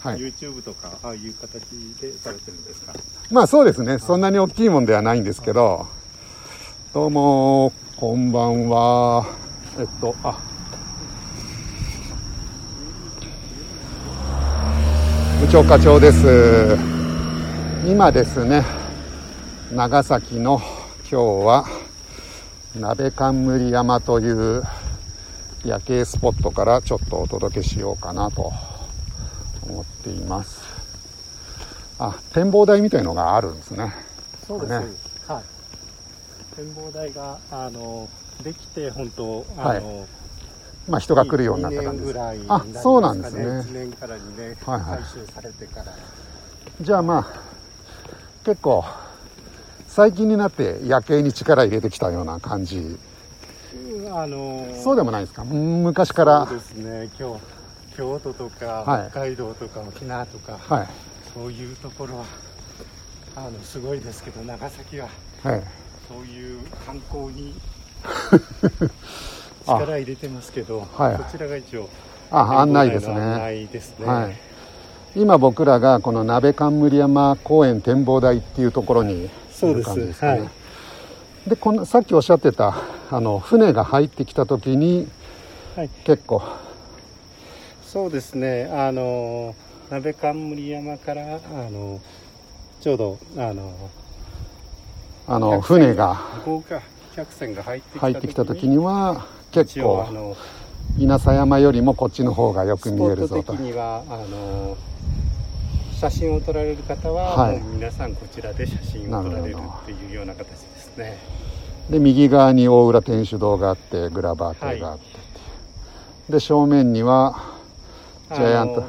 はい。YouTube とかああいう形でされてるんですか？まあそうですね。そんなに大きいもんではないんですけど。どうもこんばんは。えっとあ。部長課長です。今ですね長崎の今日は鍋冠山という夜景スポットからちょっとお届けしようかなと思っています。あ展望台みたいのがあるんですね。そうです。はい。展望台があのできて本当はい。あの、まあ人が来るようになった2感じです。年ぐらいにあそうなんですね。1年から2年はいはい。改修されてから、じゃあまあ結構最近になって夜景に力入れてきたような感じ。うんあのそうでもないですか？うん昔から。そうですね今日京都とか、はい。北海道とか沖縄とか、はい。そういうところはあのすごいですけど長崎ははい。そういう観光にあ 力入れてますけど、はい。こちらが一応あ案内です展望台の案ね。内ですね。はい。今僕らがこの鍋冠山公園展望台っていうところにいる感じですかね。はい。でこのさっきおっしゃってたあの船が入ってきた時にはい。結構そうですね。あの鍋冠山からあのちょうどあのあの船が豪華客船が入ってきた入ってきた時には結一応あ構の稲佐山よりもこっちの方がよく見えるぞと的にはあの写真を撮られる方は、はい皆さんこちらで写真を撮られるっていうような形ですね。で右側に大浦天主堂があってグラバー亭があってっていうで正面にはジャイアント。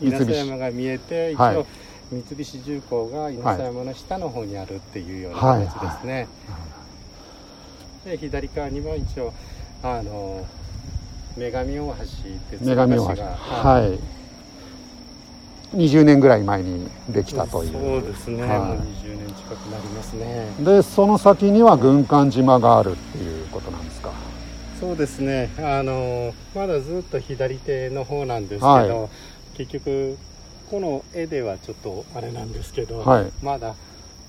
稲佐山が見えて一応、はい。三菱重工が稲佐山の下の方にあるっていうようなはい。形ですね、で左側には一応あの女神大橋って女神大橋。がはい。20年ぐらい前にできたという。そうですね、はい。もう20年近くなりますね。でその先には軍艦島があるっていうことなんですかそうですね。あのまだずっと左手の方なんですけど、はい。結局この絵ではちょっとあれなんですけど、はい。まだ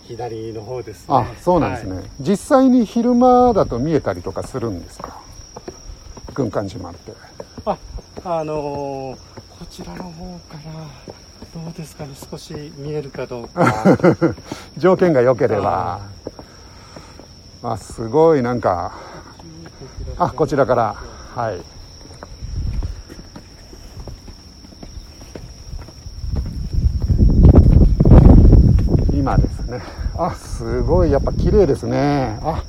左の方ですね。あそうなんですね、はい。実際に昼間だと見えたりとかするんですか？軍艦島って。ああのーこちらの方からどうですかね？少し見えるかどうか。条件が良ければ。あすごいなんかあこちらから。はい。今ですね。あすごい。やっぱ綺麗ですね。あ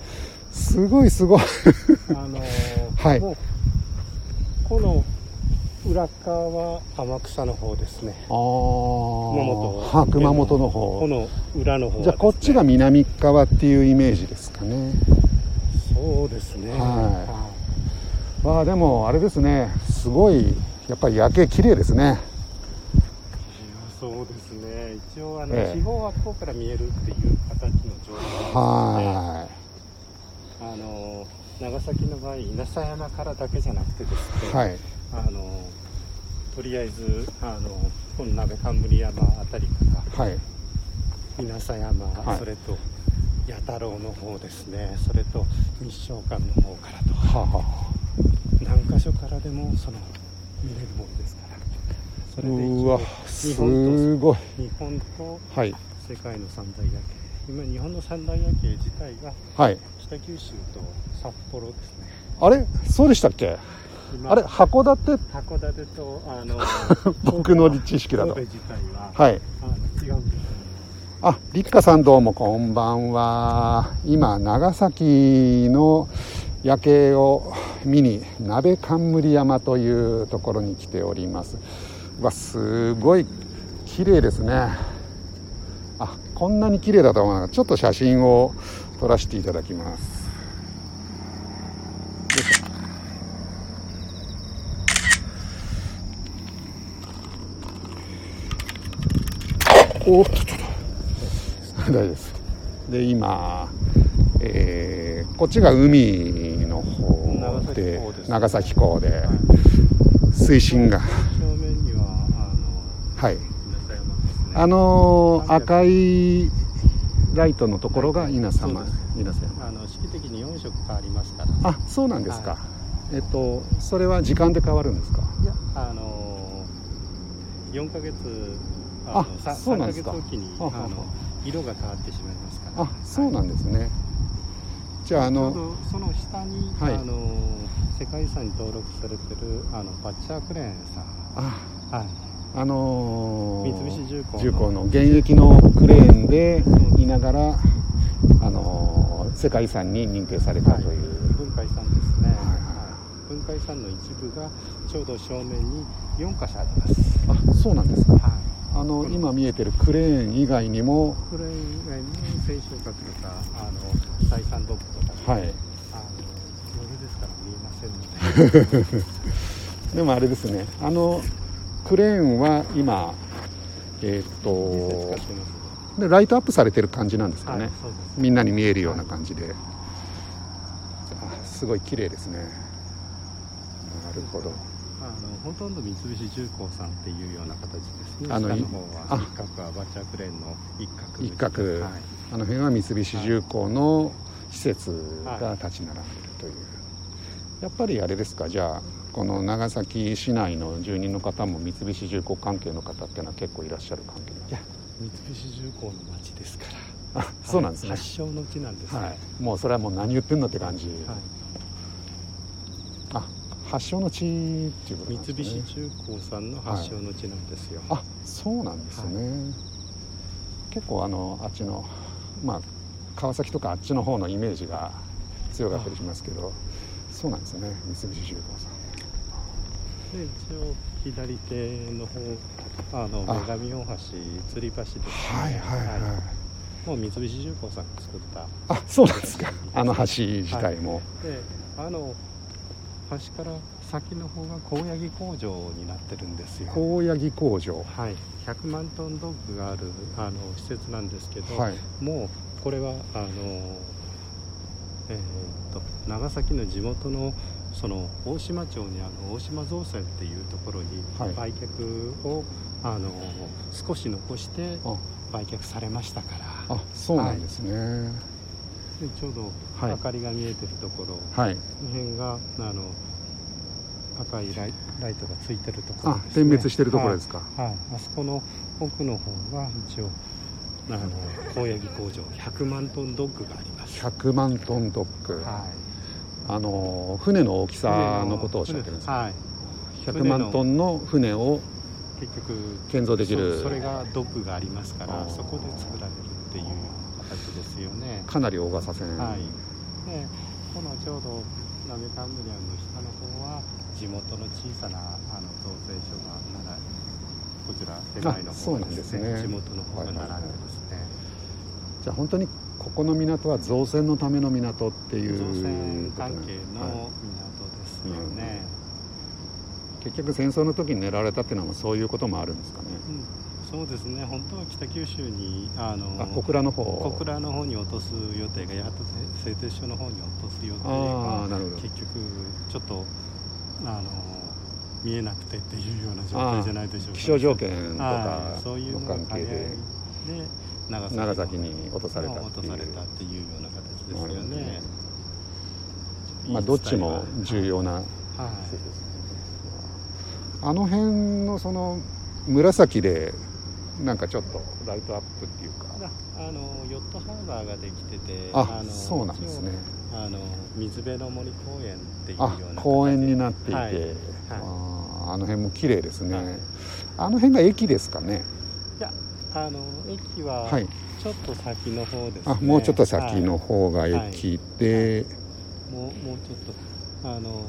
すごいすごい。あのー はい。この裏側は天草の方ですね。あ熊本。あ熊本の方。この裏の方ね。じゃあこっちが南側っていうイメージですかねそうですね。はわあでもあれですね。すごいやっぱり夜景綺麗ですね。いやそうですね。一応あの、ええ。地方はここから見えるっていう形の状況ですねはあの長崎の場合稲佐山からだけじゃなくてですね、いはい。あのとりあえずあのこの鍋冠山あたりからはい。稲佐山、はい。それと弥太郎の方ですね。それと日照館の方からとはあ。は何箇所からでもその見れるもんですから。それで一うわす本ごい。と日本とはい。世界の三大夜景。今日本の三大夜景自体がはい。北九州と札幌ですね。あれ？そうでしたっけ？今あれ？函館？函館とあの 僕の知識だと。神戸自体は、はい。あの違うんです。よあ立花さんどうもこんばんは。今長崎の夜景を見に鍋冠山というところに来ております。わすごい綺麗ですね。あこんなに綺麗だと思わなちょっと写真を撮らせていただきます。よいしょ。おっとっとっと大丈夫です。で今、えーこっちが海の方で長崎港で水深が正面にはい。あのー赤いライトのところが稲様稲佐山あの四季的に4色変わりますから。あそうなんですか、はえっとそれは時間で変わるんですか？いやあの4ヶ月あのさそうなんですか。3ヶ月おきにははは。あの色が変わってしまいますから。あそうなんでですね、じゃああのその下に、はい。あの世界遺産に登録されてるあのバッチャークレーンさん。あはい。あのー三菱重工の。重工の現役のクレーンでいながら、あのー世界遺産に認定されたという、文化遺産ですね、はい。はい。文化遺産の一部がちょうど正面に4箇所あります。あそうなんですか。はいあの今見えてるクレーン以外にもクレーン以外に青松閣とかあの第三ドックとか、はい。あの夜ですから見えませんので。でもあれですね。あのクレーンは今えーっとでライトアップされてる感じなんですかね、はい、みんなに見えるような感じで、あすごい綺麗ですね。なるほどあのほとんど三菱重工さんっていうような形ですね。あのい下の方はあ一角はバッチャークレーンの一角。一角。はい、あの辺は三菱重工の施設が立ち並んでるという、やっぱりあれですかじゃあこの長崎市内の住人の方も三菱重工関係の方っていうのは結構いらっしゃる関係？いや三菱重工の町ですから。あそうなんですね。はい発祥の地なんですよはい、もうそれはもう何言ってんのって感じ、はい。あ発祥の地っていうことなん三ですね。菱重工さんの発祥の地なんですよ、あそうなんですね、結構あのあっちのまあ川崎とかあっちの方のイメージが強かったりしますけどそうなんですよね三菱重工さん。で一応左手の方あのあ。女神大橋吊り橋です、ね、はいはいはい、もう三菱重工さんが作った。あそうなんですか。あの橋自体も、であの橋から先の方が高野木工場になってるんですよ。高野木工場。はい。100万トンドッグがあるあの施設なんですけど、はい。もうこれはあのえーっと長崎の地元のその大島町にある大島造船っていうところにはい。売却を、あの少し残してあ。売却されましたから。あそうなんですね。でちょうどはい。明かりが見えてるところ、はい、この辺があの赤いライライトがついてるところあです、ね、点滅してるところですか、はい、はい、あそこの奥の方が一応あの高野木工場。100万トンドッグがあります。100万トンドッグ、はい。あの船の大きさのことをおっしゃってるんですか。はい。100万トンの船を結局建造できる。そそれがドッグがありますからそこで作られるっていうよね。かなり大型船、はい。でこのちょうどナメカンブリアンの下の方は地元の小さなあの造船所が並こちら手前のあそう方なんですね。地元の方が並んでますね、じゃあ本当にここの港は造船のための港っていう造船関係のは港ですよね、い結局戦争の時に狙われたっていうのはそういうこともあるんですかね。うんそうですね。本当は北九州にあのあ小倉の方。小倉の方に落とす予定がやっと製鉄所の方に落とす予定が結局ちょっとあの見えなくてっていうような状態じゃないでしょうか、気象条件とかはい。そういうの関係でで長崎に落とされたっていう。落とされたっていうような形ですよね、まあどっちも重要なはい。あの辺のその紫でなんかちょっとライトアップっていうか。あのヨットハーバーができててあのそうなんですね。あの水辺の森公園っていうような公園になっていて、はいはい。あーあの辺も綺麗ですね、はい。あの辺が駅ですかね。いやあの駅ははい。ちょっと先の方ですね、あもうちょっと先の方が駅で、もうもうちょっとあの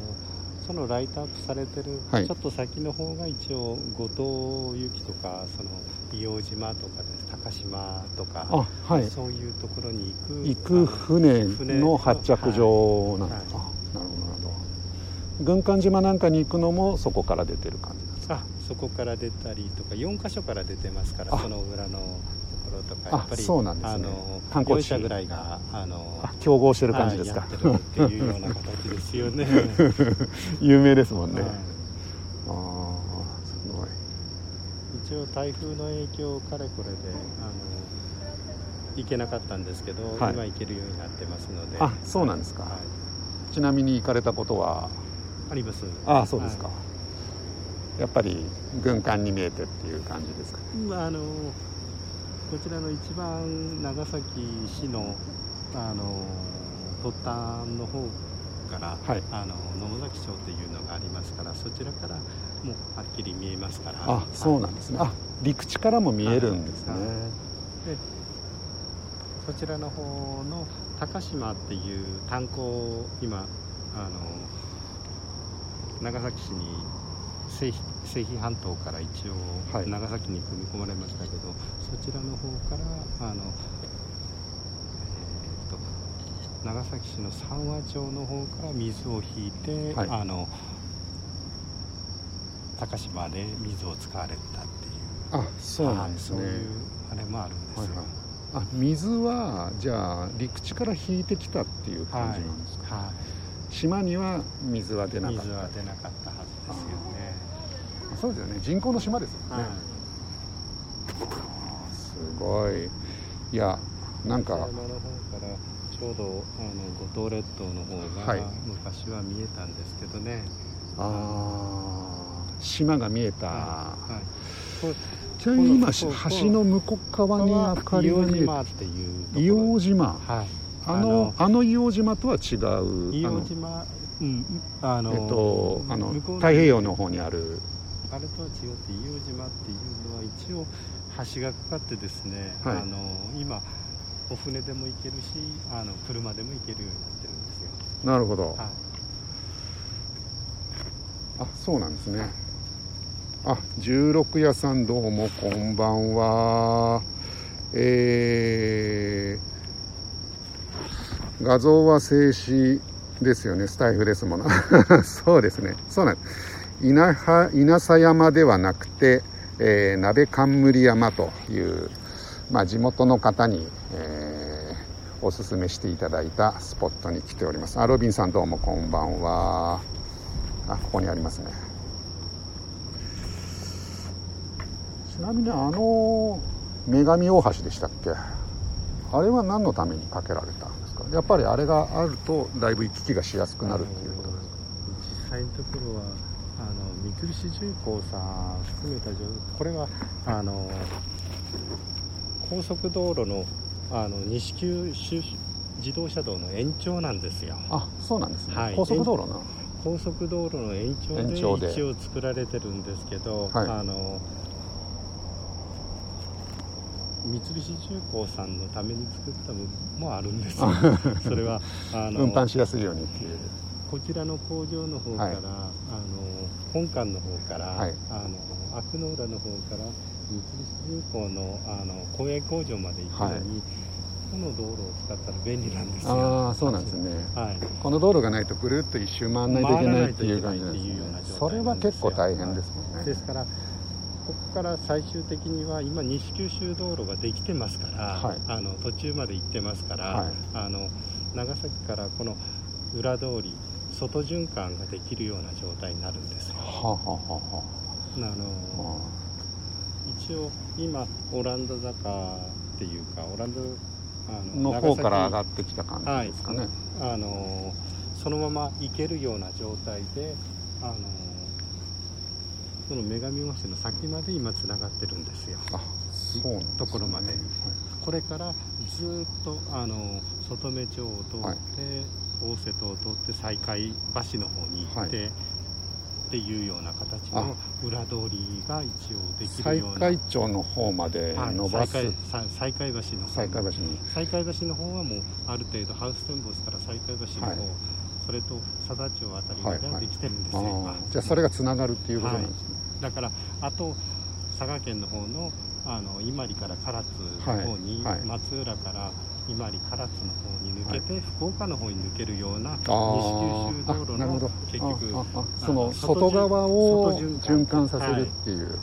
そのライトアップされてる、はい。ちょっと先の方が一応五島行きとかその硫黄島とかです。高島とかあはい。そういうところに行く。行く船の発着場なんですか、はあなるほどなるほど。軍艦島なんかに行くのもそこから出てる感じなんですか？あそこから出たりとか4箇所から出てますからあ。その裏のところとか。あやっぱりそうなんですね。あの観光地。4社ぐらいがあのあ競合してる感じですか、はいやっていうような形ですよね。有名ですもんね、はい。ああ一応台風の影響かれこれであの行けなかったんですけど、はい。今行けるようになってますので。あそうなんですか。はい。ちなみに行かれたことは？あります。あそうですか、はやっぱり軍艦に見えてっていう感じですか？いまああのこちらの一番長崎市のあの突端の方から、はい。あの野崎町っていうのがありますからそちらからもうはっきり見えますから。あそうななんですね。あ陸地からも見えるんですね、はい。でそちらの方の高島っていう炭鉱今あの長崎市に西肥西肥半島から一応はい。長崎に組み込まれましたけど、そちらの方からあの、えーと長崎市の三和町の方から水を引いて、はい。あの高島で水を使われたっていう。あそうなんですね、はいそういうあれもあるんですよ、はいはい。あ水はじゃあ陸地から引いてきたっていう感じなんですか、は島には水は出い、なかった。水は出なかったはずですよね。あそうですよね。人工の島ですもんね、はい。すごい。いやなんか。山の方からちょうどあの五島列島の方はい。が昔は見えたんですけどね。あー島が見えた、はい。はい。こちなみに今橋の向こう側に明かりが見え硫黄島っていうところ。硫黄島。はい。あのあの硫黄島とは違う硫黄島うんあのえっとあの太平洋の方にある。あれとは違って硫黄島っていうのは一応橋がかかってですね、はい。あの今お船でも行けるしあの車でも行けるようになってるんですよ。なるほど、はい。あそうなんですねあ十六夜さんどうもこんばんは。えー、画像は静止ですよね。スタイフですもの。そうですね。そうなんです。稲葉稲佐山ではなくて、えー、鍋冠山という、まあ、地元の方に、えーおすすめしていただいたスポットに来ております。あロビンさんどうもこんばんは。あここにありますね。ちなみにあの女神大橋でしたっけ？あれは何のために架けられたんですか？やっぱりあれがあるとだいぶ行き来がしやすくなるっていうことですか？実際のところはあの三菱重工さん含めた状これはあの高速道路のあの西九州自動車道の延長なんですよ。あそうなんですね、はい。高速道路な高速道路の延長で延長で。一応作られてるんですけど、はい。あの三菱重工さんのために作った部分もあるんです。よ それはあの運搬しやすいようにっていう。こちらの工場の方から、はいあの本館の方から、はい。あの阿久の浦の方から三菱重工のあの工営工場まで行くのに、この道路を使ったら便利なんですよ。ああそうなんですね。はい。この道路がないとぐるっと一周回らないといけないっていう感じなんですね。それは結構大変ですもんね、ですからここから最終的には今西九州道路ができてますから、はい。あの途中まで行ってますから、はい。あの長崎からこの裏通り外循環ができるような状態になるんですよ。はあ、はあはあはあ。のあ一応今オランダ坂っていうかオランダあの方から上がっってきた感じですかね、はい、あのそのまま行けるような状態であのその女神大橋の先まで今つながってるんですよ。あそうなんね、ところまで。はい。これからずっとあの外目町を通って、はい。大瀬戸を通って西海橋の方に行って、はっていうような形あ。の裏通りが一応できる西ような。海町の方まではい。伸ばす、西海さ西海橋の方西海橋に。西海橋の方はもうある程度ハウステンボスから西海橋の方、はい。それと佐田町あたりまではできてるんですよ、あ今あじゃあそれがつながるっていうことなんですね、だからあと佐賀県の方のあの伊万里から唐津の方に、はいはい。松浦から伊万里唐津の方に抜けて、福岡の方に抜けるような西九あ州道路の結局そのの外側を外循環させるっていう、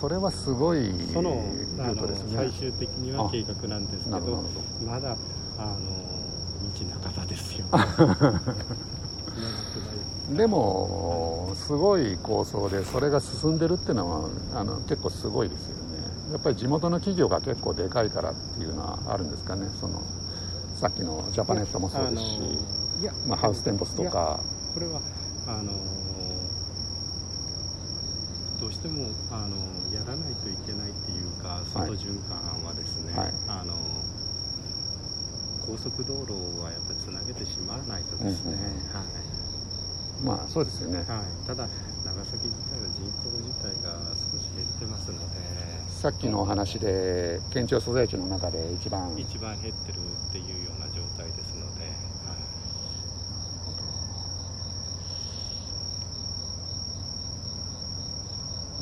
それはすごいルそのあのートですね。最終的には計画なんですけどまだあの道半ばですよ。長くないでもすごい構想でそれが進んでるっていうのはあの結構すごいですよね。やっぱり地元の企業が結構でかいからっていうのはあるんですかね。そのさっきのジャパネットもそうですし、いやまあ、ハウステンボスとか。これはあのどうしてもあのやらないといけないっていうか外循環はですね、はい。あの高速道路はやっぱりつなげてしまわないとですね、うんまあそうですよね。はい。はい、ただ長崎自体は人口自体が少し減ってますのでさっきのお話で県庁所在地の中で一番一番減ってるっていうような状態ですので、は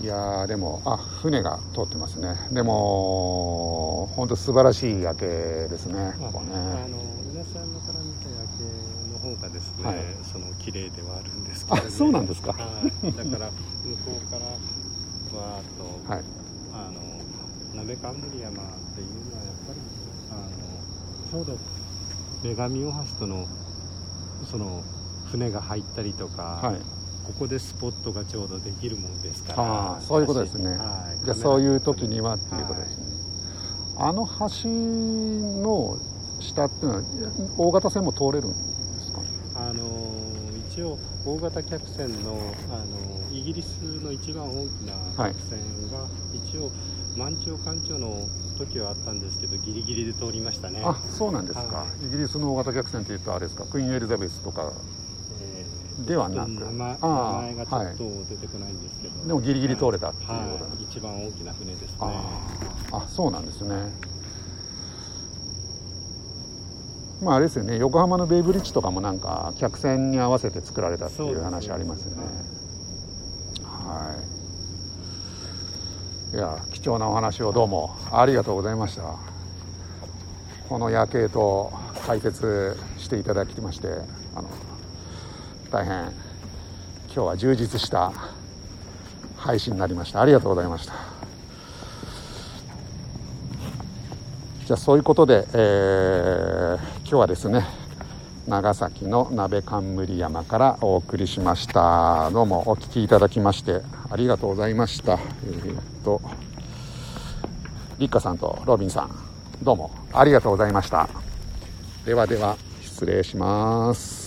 い。いやーでもあ船が通ってますね。でも本当素晴らしい夜景ですねまあここね。あの皆さんから見た夜景の方がですね、はい。その綺麗ではあるんですけど、ね、あそうなんですか？はい、だから向こうからわーっと、はい。あの鍋冠山っていうのはやっぱりあのちょうど女神大橋とのその船が入ったりとか、はい。ここでスポットがちょうどできるもんですから。ああそういうことですね。はい。じゃあそういう時にはっていうことですね、あの橋の下っていうのは大型船も通れるんあの一応大型客船のあのイギリスの一番大きなはい。客船が、一応満潮干潮の時はあったんですけどギリギリで通りましたね。あそうなんですか、はイギリスの大型客船っていうとあれですか？クイーンエリザベスとかえではなく？名前がちょっと出てこないんですけど、でもギリギリ通れたっていうことはい一番大きな船ですねあそうなんですねまああれですよね。横浜のベイブリッジとかもなんか客船に合わせて作られたっていう話ありますよね。はい。いや貴重なお話をどうもありがとうございました。この夜景と解説していただきましてあの大変今日は充実した配信になりました。ありがとうございましたじゃあそういうことで、えー今日はですね長崎の鍋冠山からお送りしました。どうもお聴きいただきましてありがとうございました。えーっと立花さんとロビンさんどうもありがとうございました。ではでは失礼します。